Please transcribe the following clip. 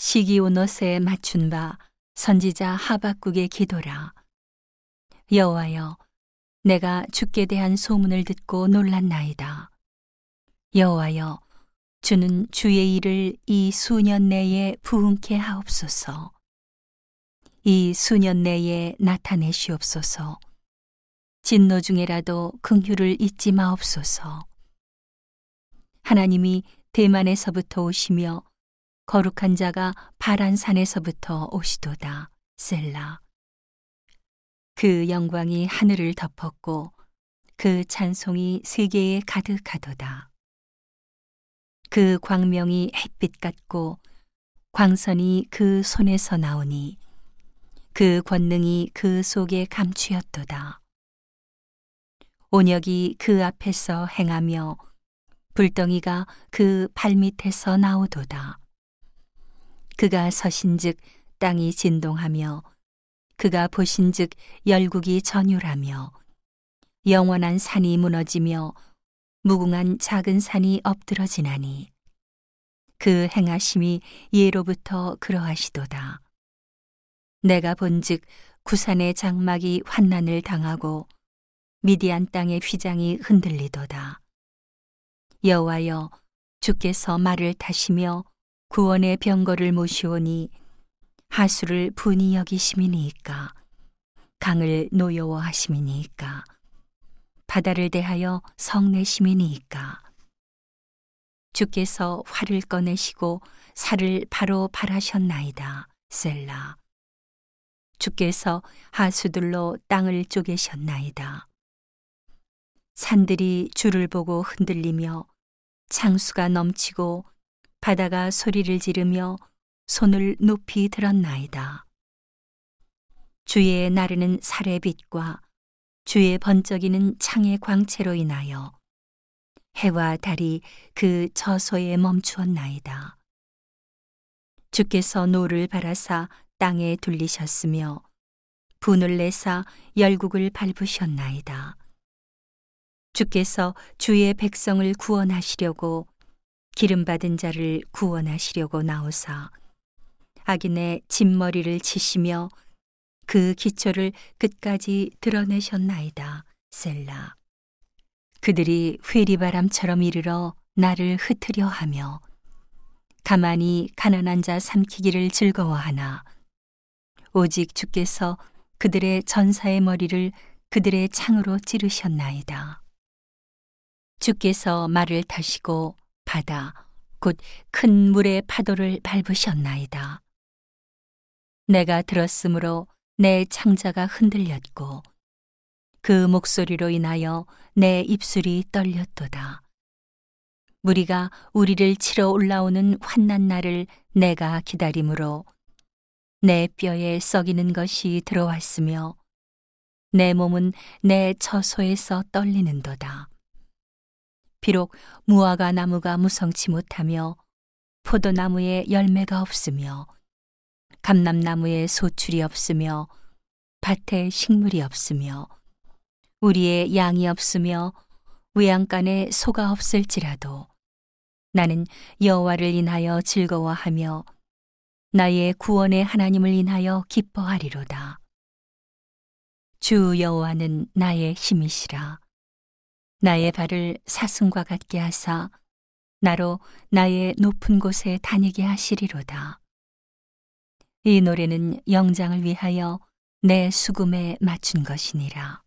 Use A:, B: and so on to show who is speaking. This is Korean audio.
A: 시기오노스에 맞춘 바 선지자 하박국의 기도라. 여호와여, 내가 주께 대한 소문을 듣고 놀랐나이다. 여호와여, 주는 주의 일을 이 수년 내에 부흥케 하옵소서. 이 수년 내에 나타내시옵소서. 진노 중에라도 긍휼을 잊지 마옵소서. 하나님이 대만에서부터 오시며 거룩한 자가 바란 산에서부터 오시도다. 셀라. 그 영광이 하늘을 덮었고 그 찬송이 세계에 가득하도다. 그 광명이 햇빛 같고 광선이 그 손에서 나오니 그 권능이 그 속에 감추었도다. 온역이 그 앞에서 행하며 불덩이가 그 발밑에서 나오도다. 그가 서신즉 땅이 진동하며 그가 보신즉 열국이 전율하며 영원한 산이 무너지며 무궁한 작은 산이 엎드러지나니 그 행하심이 예로부터 그러하시도다. 내가 본즉 구산의 장막이 환난을 당하고 미디안 땅의 휘장이 흔들리도다. 여호와여 주께서 말을 타시며 구원의 병거를 모시오니 하수를 분이 여기심이니까 강을 노여워하심이니까 바다를 대하여 성내심이니까. 주께서 활을 꺼내시고 살을 바로 발하셨나이다 셀라. 주께서 하수들로 땅을 쪼개셨나이다. 산들이 주를 보고 흔들리며 창수가 넘치고 바다가 소리를 지르며 손을 높이 들었나이다. 주의 나르는 살의 빛과 주의 번쩍이는 창의 광채로 인하여 해와 달이 그 처소에 멈추었나이다. 주께서 노를 발하사 땅에 둘리셨으며 분을 내사 열국을 밟으셨나이다. 주께서 주의 백성을 구원하시려고 기름 받은 자를 구원하시려고 나오사 악인의 집머리를 치시며 그 기초를 끝까지 드러내셨나이다. 셀라. 그들이 회리바람처럼 이르러 나를 흩으려 하며 가만히 가난한 자 삼키기를 즐거워하나 오직 주께서 그들의 전사의 머리를 그들의 창으로 찌르셨나이다. 주께서 말을 타시고 바다 곧 큰 물의 파도를 밟으셨나이다. 내가 들었으므로 내 창자가 흔들렸고 그 목소리로 인하여 내 입술이 떨렸도다. 무리가 우리를 치러 올라오는 환난 날을 내가 기다림으로 내 뼈에 썩이는 것이 들어왔으며 내 몸은 내 처소에서 떨리는도다. 비록 무화과 나무가 무성치 못하며 포도나무에 열매가 없으며 감람나무에 소출이 없으며 밭에 식물이 없으며 우리의 양이 없으며 외양간에 소가 없을지라도 나는 여호와를 인하여 즐거워하며 나의 구원의 하나님을 인하여 기뻐하리로다. 주 여호와는 나의 힘이시라. 나의 발을 사슴과 같게 하사 나로 나의 높은 곳에 다니게 하시리로다. 이 노래는 영장을 위하여 내 수금에 맞춘 것이니라.